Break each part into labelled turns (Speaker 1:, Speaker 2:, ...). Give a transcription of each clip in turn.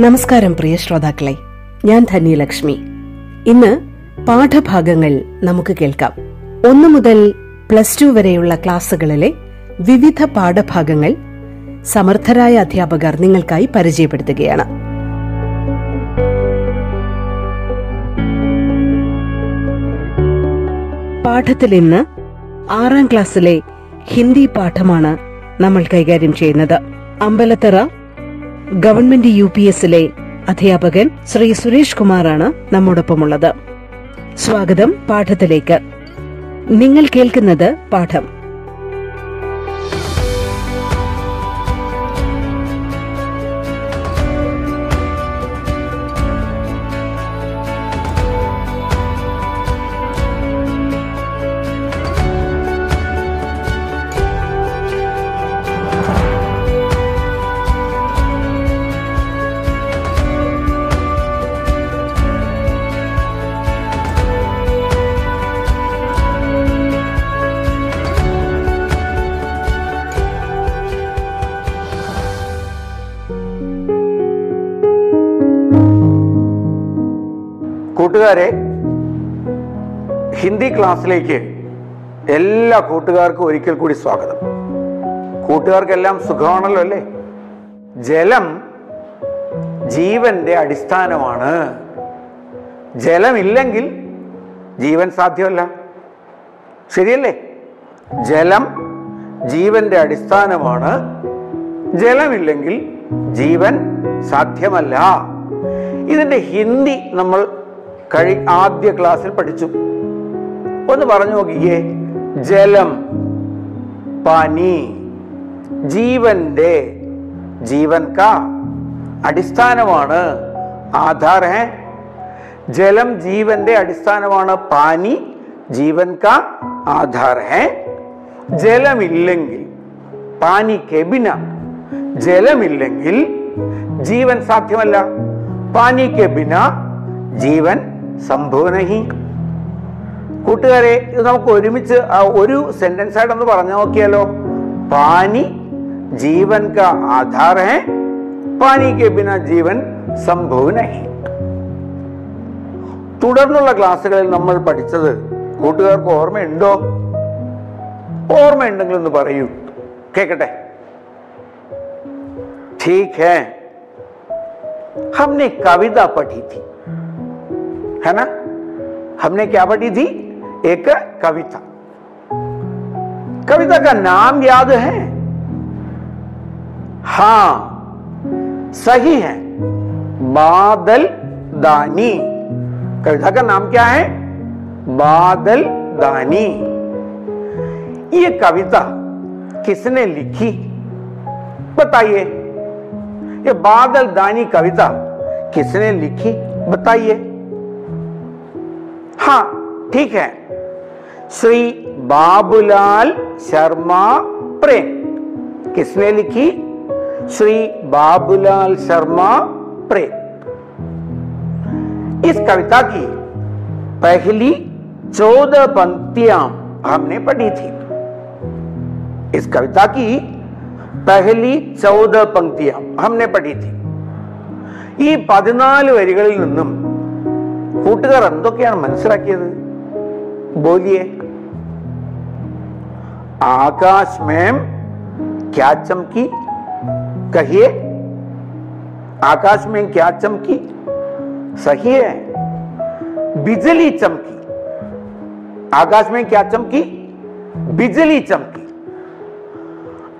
Speaker 1: നമസ്കാരം പ്രിയ ശ്രോതാക്കളെ. ഞാൻ ധന്യലക്ഷ്മി. ഇന്ന് പാഠഭാഗങ്ങൾ നമുക്ക് കേൾക്കാം. ഒന്നു മുതൽ പ്ലസ് ടു വരെയുള്ള ക്ലാസ്സുകളിലെ വിവിധ പാഠഭാഗങ്ങൾ സമർത്ഥരായ അധ്യാപകർ നിങ്ങൾക്കായി പരിചയപ്പെടുത്തുകയാണ്. പാഠത്തിൽ ഇന്ന് ആറാം ക്ലാസ്സിലെ ഹിന്ദി പാഠമാണ് നമ്മൾ കൈകാര്യം ചെയ്യുന്നത്. അമ്പലത്തറ ഗവൺമെന്റ് യു പി എസിലെ അധ്യാപകൻ ശ്രീ സുരേഷ് കുമാറാണ് നമ്മോടൊപ്പമുള്ളത്. സ്വാഗതം പാഠത്തിലേക്ക്. നിങ്ങൾ കേൾക്കുന്നത് പാഠം.
Speaker 2: കൂട്ടുകാരെ ഹിന്ദി ക്ലാസ്സിലേക്ക് എല്ലാ കൂട്ടുകാർക്കും ഒരിക്കൽ കൂടി സ്വാഗതം. കൂട്ടുകാർക്കെല്ലാം സുഖമാണല്ലോ അല്ലേ? ജലം ജീവന്റെ അടിസ്ഥാനമാണ്. ജലമില്ലെങ്കിൽ ജീവൻ സാധ്യമല്ല. ശരിയല്ലേ? ജലം ജീവന്റെ അടിസ്ഥാനമാണ്. ജലമില്ലെങ്കിൽ ജീവൻ സാധ്യമല്ല. ഇതിന്റെ ഹിന്ദി നമ്മൾ കഴി ആദ്യ ക്ലാസ്സിൽ പഠിച്ചു. ഒന്ന് പറഞ്ഞു നോക്കിയേ ജലം പനി ജീവന്റെ ജീവൻ കാ അടിസ്ഥാനമാണ് ആധാർ ഹേ ജലം ജീവന്റെ അടിസ്ഥാനമാണ് പാനി ജീവൻ കാ ആധാർ ഹേ ജലമില്ലെങ്കിൽ പാനി കെബിന ജലമില്ലെങ്കിൽ ജീവൻ സാധ്യമല്ല. പാനി കെബിന ജീവൻ സംഭവ നഹി കൂട്ടുകാരെ ഇത് നമുക്ക് ഒരുമിച്ച് ആ ഒരു സെന്റൻസ് ആയിട്ടൊന്ന് പറഞ്ഞു നോക്കിയാലോ പാനി ജീവൻ കാ ആധാർ ഹെ പാനി കെ ബിന ജീവൻ സംഭവ നഹി തുടർന്നുള്ള ക്ലാസ്സുകളിൽ നമ്മൾ പഠിച്ചത് കൂട്ടുകാർക്ക് ഓർമ്മയുണ്ടോ ഓർമ്മയുണ്ടെങ്കിൽ ഒന്ന് പറയൂ കേക്കട്ടെ ठीक है हमने कविता पढ़ी थी है ना? हमने क्या पढ़ी थी? एक कविता। कविता का नाम याद है? हाँ सही है। बादल दानी कविता का नाम क्या है? बादल दानी ये कविता किसने लिखी? बताइए। ये बादल दानी कविता किसने लिखी? बताइए। हाँ ठीक है श्री बाबूलाल शर्मा प्रेम किसने लिखी श्री बाबूलाल शर्मा प्रेम इस कविता की पहली चौदह पंक्तियां हमने पढ़ी थी इस कविता की പഹലി ചൗദ പങ്ക്തിയ ഹംനെ പഠി थी ഈ പതിനാല് വരികളിൽ നിന്നും കൂട്ടുകാർ എന്തൊക്കെയാണ് മനസ്സിലാക്കിയത്? ബോലിയെ. ആകാശ് മേം क्या चमकी कहिए आकाश में क्या चमकी सही है बिजली चमकी आकाश में क्या चमकी बिजली चमकी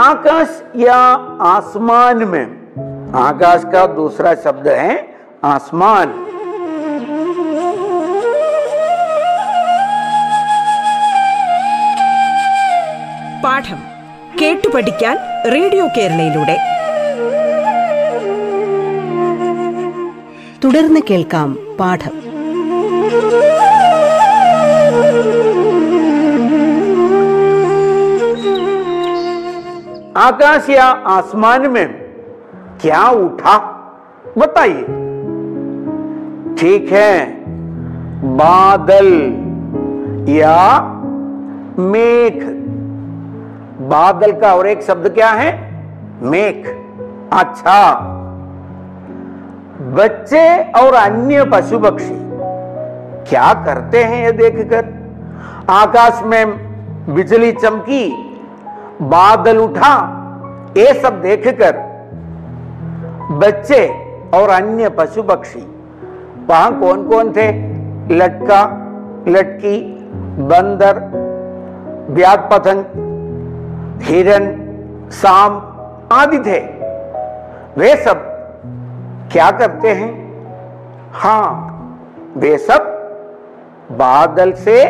Speaker 2: आकाश या आसमान में आकाश का दूसरा शब्द है आसमान
Speaker 3: പാഠം കേട്ടു പഠിക്കാൻ റേഡിയോ കേരളയിലൂടെ
Speaker 1: തുടർന്ന് കേൾക്കാം പാഠം
Speaker 2: आकाश या आसमान में क्या उठा बताइए ठीक है बादल या मेघ बादल का और एक शब्द क्या है? मेघ। अच्छा। बच्चे और अन्य पशु पक्षी क्या करते हैं ये देखकर? आकाश में बिजली चमकी, बादल उठा, ये सब देखकर बच्चे और अन्य पशु पक्षी वहाँ कौन कौन थे? लटका, लटकी, बंदर ब्याग पतंग हिरन सांप आदि थे। वे सब क्या करते हैं? हाँ, वे सब बादल से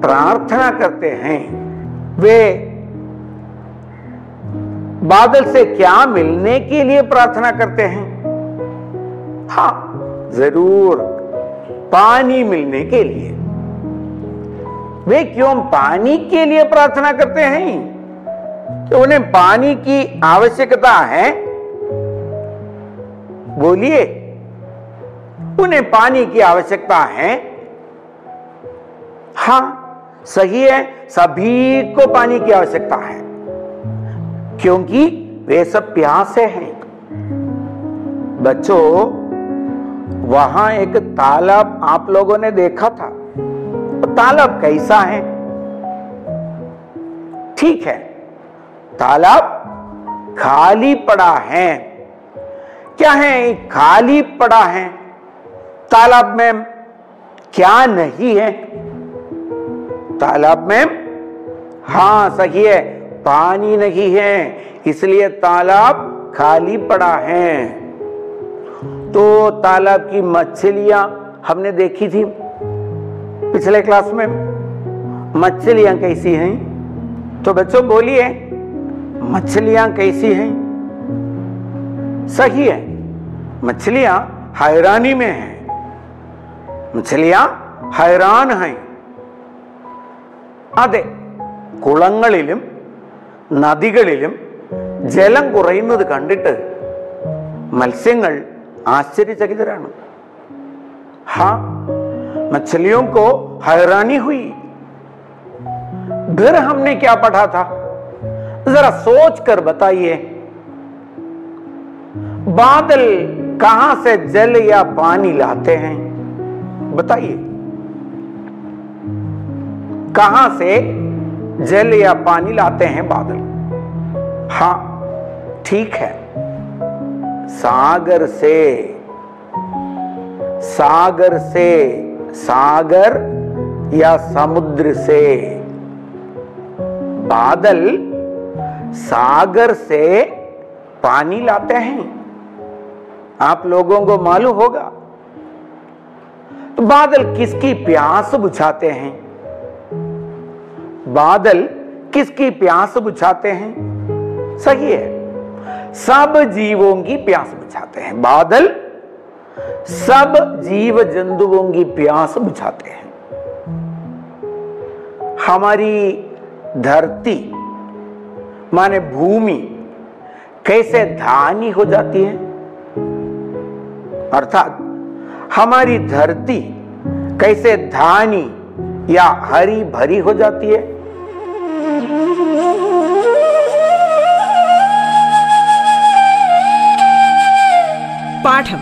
Speaker 2: प्रार्थना करते हैं। वे बादल से क्या मिलने के लिए प्रार्थना करते हैं? हाँ ज़रूर, पानी मिलने के लिए। वे क्यों पानी के लिए प्रार्थना करते हैं? कि उन्हें पानी की आवश्यकता है। बोलिए, उन्हें पानी की आवश्यकता है। हाँ सही है, सभी को पानी की आवश्यकता है, क्योंकि वे सब प्यासे हैं। बच्चों, वहाँ एक तालाब आप लोगों ने देखा था। तो तालाब कैसा है? ठीक है तालाब खाली पड़ा है। क्या है? खाली पड़ा है। तालाब में क्या नहीं है? तालाब में हाँ, सही है, पानी नहीं है, इसलिए तालाब खाली पड़ा है। तो तालाब की मछलियाँ हमने देखी थी पिछले क्लास में। मछलियाँ कैसी हैं? तो बच्चों बोलिए। मछलियां कैसी हैं सही है मछलियां हैरानी में हैं മച്ചലിയാ ഹൈറാൻ ഹൈ അതെ കുളങ്ങളിലും നദികളിലും ജലം കുറയുന്നത് കണ്ടിട്ട് മത്സ്യങ്ങൾ ആശ്ചര്യചകിതരാണ് हाँ मछलियों को हैरानी हुई फिर हमने क्या पढ़ा था जरा सोच कर बताइए, बादल कहाँ से जल या पानी लाते हैं? बताइए। कहाँ से जल या पानी लाते हैं बादल? हाँ ठीक है। सागर से सागर से, सागर या समुद्र से। बादल सागर से पानी लाते हैं। आप लोगों को मालूम होगा। तो बादल किसकी प्यास बुझाते हैं? बादल किसकी प्यास बुझाते हैं? सही है। सब जीवों की प्यास बुझाते हैं। बादल सब जीव जंतुओं की प्यास बुझाते हैं। हमारी धरती माने भूमि कैसे धानी हो जाती है अर्थात हमारी धरती कैसे धानी या हरी भरी हो जाती है
Speaker 3: പാഠം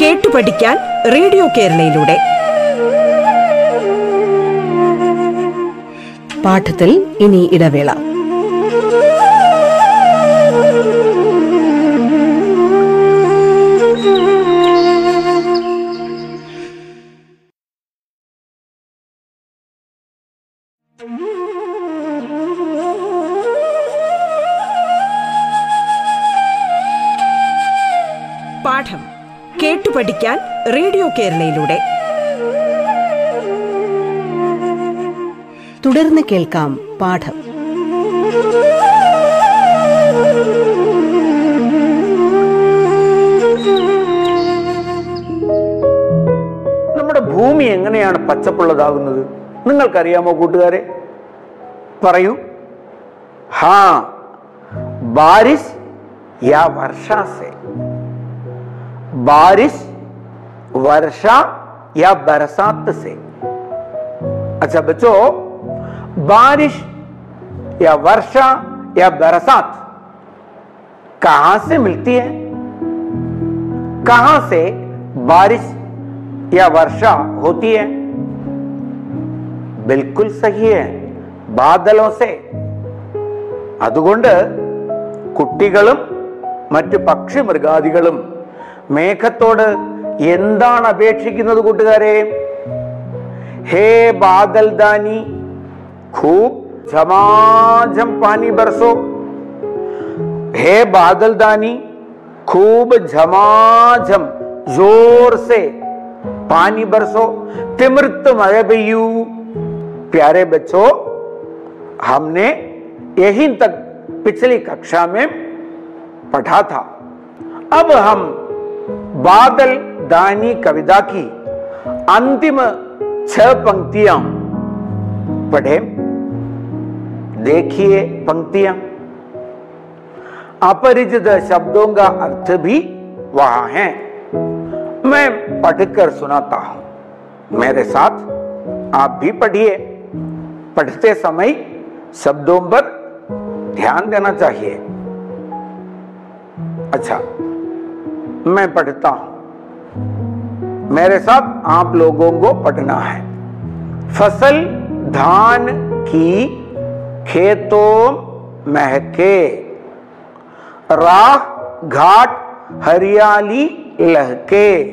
Speaker 3: കേട്ടു പഠിക്കാൻ റേഡിയോ കേരളയിലൂടെ
Speaker 1: പാഠത്തിൽ ഇനി ഇടവേള
Speaker 3: കേരളയിലൂടെ.
Speaker 1: തുടർന്ന് കേൾക്കാം പാഠം.
Speaker 2: നമ്മുടെ ഭൂമി എങ്ങനെയാണ് പച്ചപ്പുള്ളതാകുന്നത്? നിങ്ങൾക്കറിയാമോ കൂട്ടുകാരെ? പറയൂ. ഹാ ബാരിസ് യാ വർഷാസെ. ബാരിസ് वर्षा या बरसात से अच्छा बच्चों बारिश या वर्षा या बरसात कहां से मिलती है कहां से बारिश या वर्षा होती है बिल्कुल सही है ബാദലോ സെ അതുകൊണ്ട് കുട്ടികളും മറ്റു പക്ഷി മൃഗാദികളും മേഘത്തോട് എന്താണ് അപേക്ഷിക്കുന്നത് കൂട്ടുകാരെ ഹേ ബാദൽ ദാനി खूब झमाझम पानी बरसो हे बादल दानी खूब झमाझम जोर से पानी बरसो तिमृत मय पेयू प्यारे बच्चों हमने यही तक पिछली कक्षा में पढ़ा था अब हम बादल दानी कविता की अंतिम छह पंक्तियाँ पढ़े। देखिए पंक्तियाँ। अपरिचित शब्दों का अर्थ भी वहाँ है। मैं पढ़कर सुनाता हूँ। मेरे साथ आप भी पढ़िए। पढ़ते समय शब्दों पर ध्यान देना चाहिए। अच्छा मैं पढ़ता हूँ। मेरे साथ आप लोगों को पढ़ना है। फ़सल, धान की खेतों महके। राह, घाट, हरियाली लहके।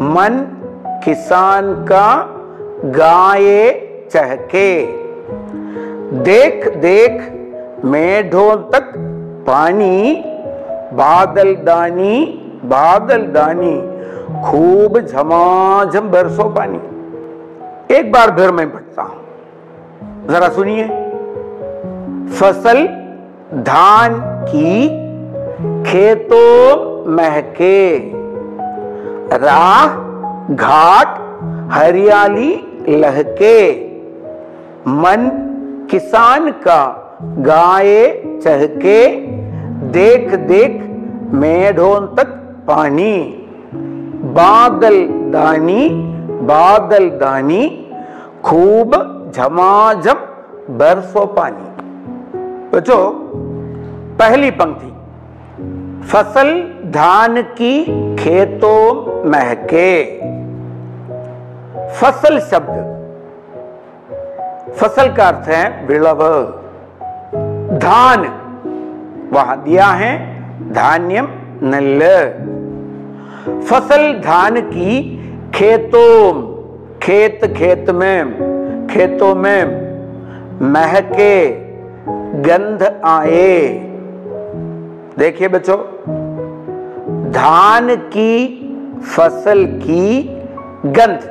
Speaker 2: मन, किसान का गाये चहके। देख देख, मेढों तक पानी, बादल दानी बादल दानी खूब झमाझम बरसो पानी। एक बार फिर मैं पढ़ता हूँ। जरा सुनिए। फ़सल, धान की खेतों महके। राह, घाट, हरियाली लहके। मन, किसान का गाये चहके। देख देख, मेढों तक पानी। बादल दानी बादल दानी, खूब झमाझम बरसो पानी। बच्चों, पहली पंक्ति, फ़सल धान की खेतों महके। फ़सल शब्द, फ़सल का अर्थ है विलव धान, वहाँ दिया है धान्यम नल्ल। फ़सल धान की खेतों, खेत खेत में, खेतों में महके गंध आए। देखिए बच्चों, धान की फ़सल की गंध,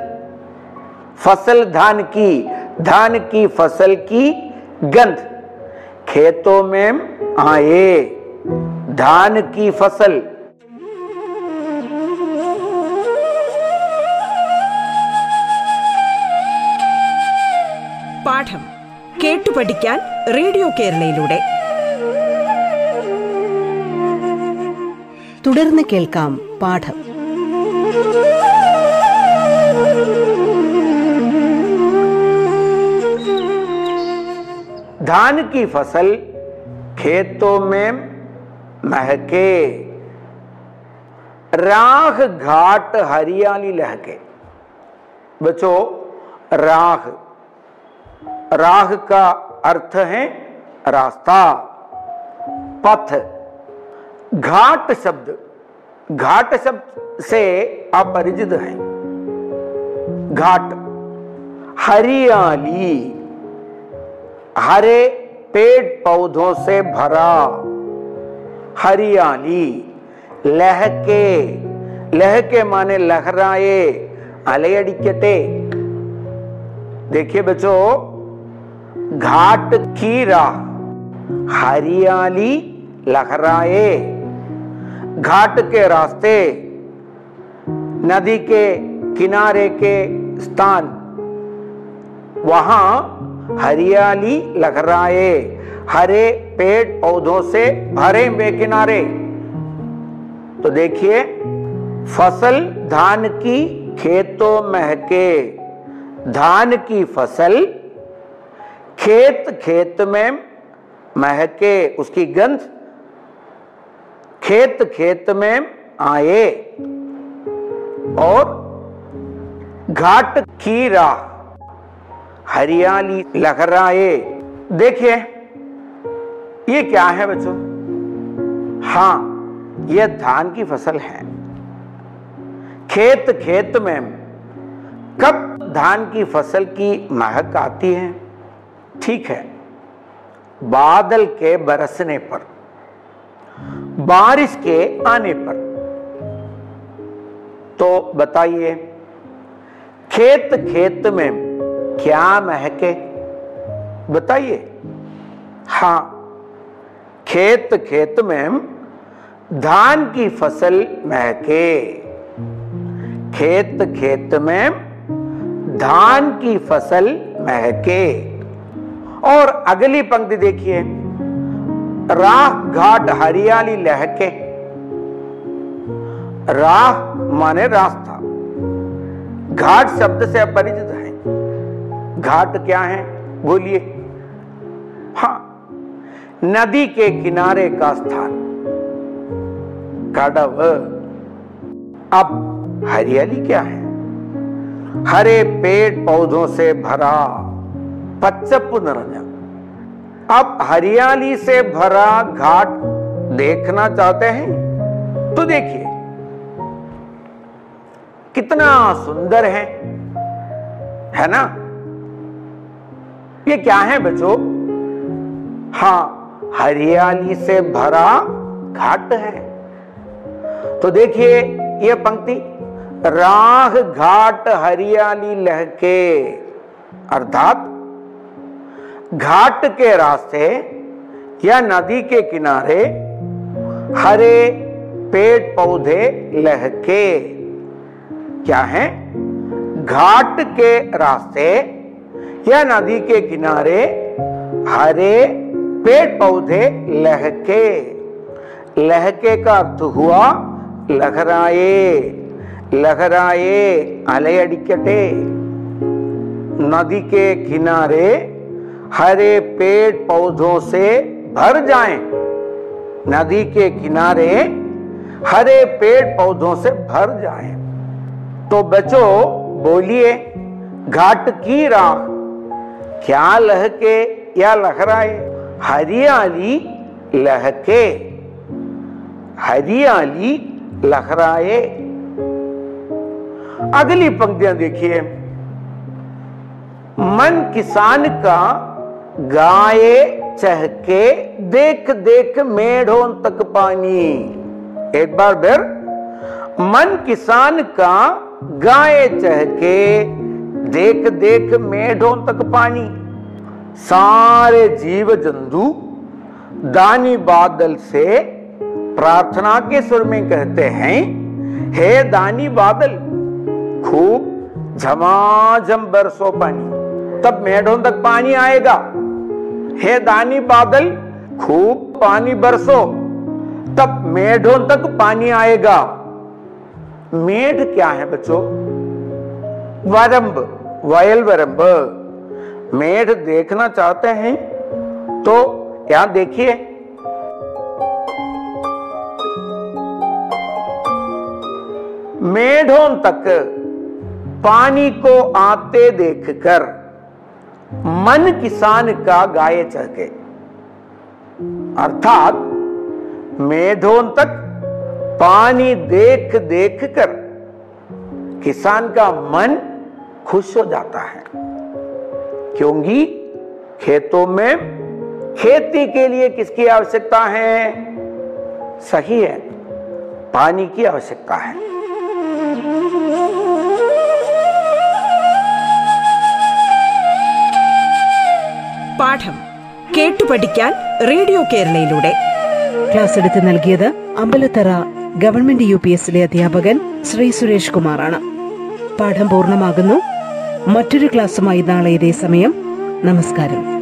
Speaker 2: फ़सल धान की धान की फ़सल की गंध खेतों में आए। धान की फ़सल
Speaker 3: പാഠം കേട്ടു പഠിക്കാൻ റേഡിയോ കേരളയിലൂടെ
Speaker 1: തുടർന്ന് കേൾക്കാം പാഠം
Speaker 2: धान की फसल खेतों में महके राख घाट हरियाली लहके बच्चों राख राह का अर्थ है रास्ता। पथ। घाट शब्द। घाट शब्द से आप परिचित हैं। घाट। हरियाली। हरे पेड़ पौधों से भरा। हरियाली। लहके। लहके माने लहराए अलयडिकटे देखिए बच्चों घाट की राह। हरियाली लहराए घाट के रास्ते, नदी के किनारे के स्थान। वहाँ हरियाली लहराए हरे पेड़ पौधों से भरे हुए किनारे। तो देखिए, फ़सल धान की खेतों महके धान की फ़सल खेत खेत में महके उसकी गंध। खेत खेत में आए। और घाट की राह, हरियाली लहराए। देखिए, ये क्या है बच्चों? हाँ यह धान की फ़सल है। खेत खेत में कब धान की फ़सल की महक आती है? ठीक है, बादल के बरसने पर, बारिश के आने पर। तो बताइए खेत खेत में क्या महके? बताइए। हाँ खेत खेत में धान की फ़सल महके। खेत खेत में धान की फ़सल महके। और अगली पंक्ति देखिए। राह घाट हरियाली लहके। राह माने रास्ता। घाट शब्द से अपरिचित है। घाट क्या है? बोलिए। हाँ नदी के किनारे का स्थान। कडव अब हरियाली क्या है? हरे पेड़ पौधों से भरा पच्चप निरंजन आप हरियाली से भरा घाट देखना चाहते हैं? तो देखिए, कितना सुंदर है। है ना? ये क्या है बच्चों? हाँ हरियाली से भरा घाट है। तो देखिए ये पंक्ति राह घाट हरियाली लहके। अर्थात घाट के रास्ते या नदी के किनारे हरे पेड़ पौधे लहके। क्या है? घाट के रास्ते या नदी के किनारे हरे पेड़ पौधे लहके। लहके का अर्थ हुआ लहराए। लहराए अलयडिकटे नदी के किनारे हरे पेड़ पौधों से भर जाएँ। नदी के किनारे हरे पेड़ पौधों से भर जाएँ। तो बचो, बोलिए, घाट की राह। क्या लहके या लहराए? हरियाली लहके। हरियाली लहराए। अगली पंक्तियाँ देखिए। मन किसान का गाये चहके, देख देख मेढ़ों तक पानी। एक बार फिर, मन किसान का गाये चहके, देख देख मेढ़ों तक पानी। सारे जीव जंतु दानी बादल से प्रार्थना के सुर में कहते हैं, हे दानी बादल, खूब झमाझम बरसो पानी। तब मेढ़ों तक पानी आएगा। हे दानी बादल, खूब पानी बरसो, तब मेढ़ों तक पानी आएगा। मेढ़ क्या है बच्चों? वरंब, वयल वरंब। मेढ़ देखना चाहते हैं तो यहाँ देखिए। मेढ़ों तक पानी को आते देखकर मन किसान का गाये चहके अर्थात मेधों तक पानी देख देख कर किसान का मन खुश हो जाता है। क्योंकि खेतों में खेती के लिए किसकी आवश्यकता है? सही है, पानी की आवश्यकता है।
Speaker 3: പാഠം കേട്ടു പഠിക്കാൻ റേഡിയോ കേരളയിലൂടെ.
Speaker 1: ക്ലാസ് എടുത്ത് നൽകിയത് അമ്പലത്തറ ഗവൺമെന്റ് യു പി എസിലെ അധ്യാപകൻ ശ്രീ സുരേഷ് കുമാറാണ്. പാഠം പൂർണമാകുന്നു. മറ്റൊരു ക്ലാസ്സുമായി നാളെ ഇതേ സമയം. നമസ്കാരം.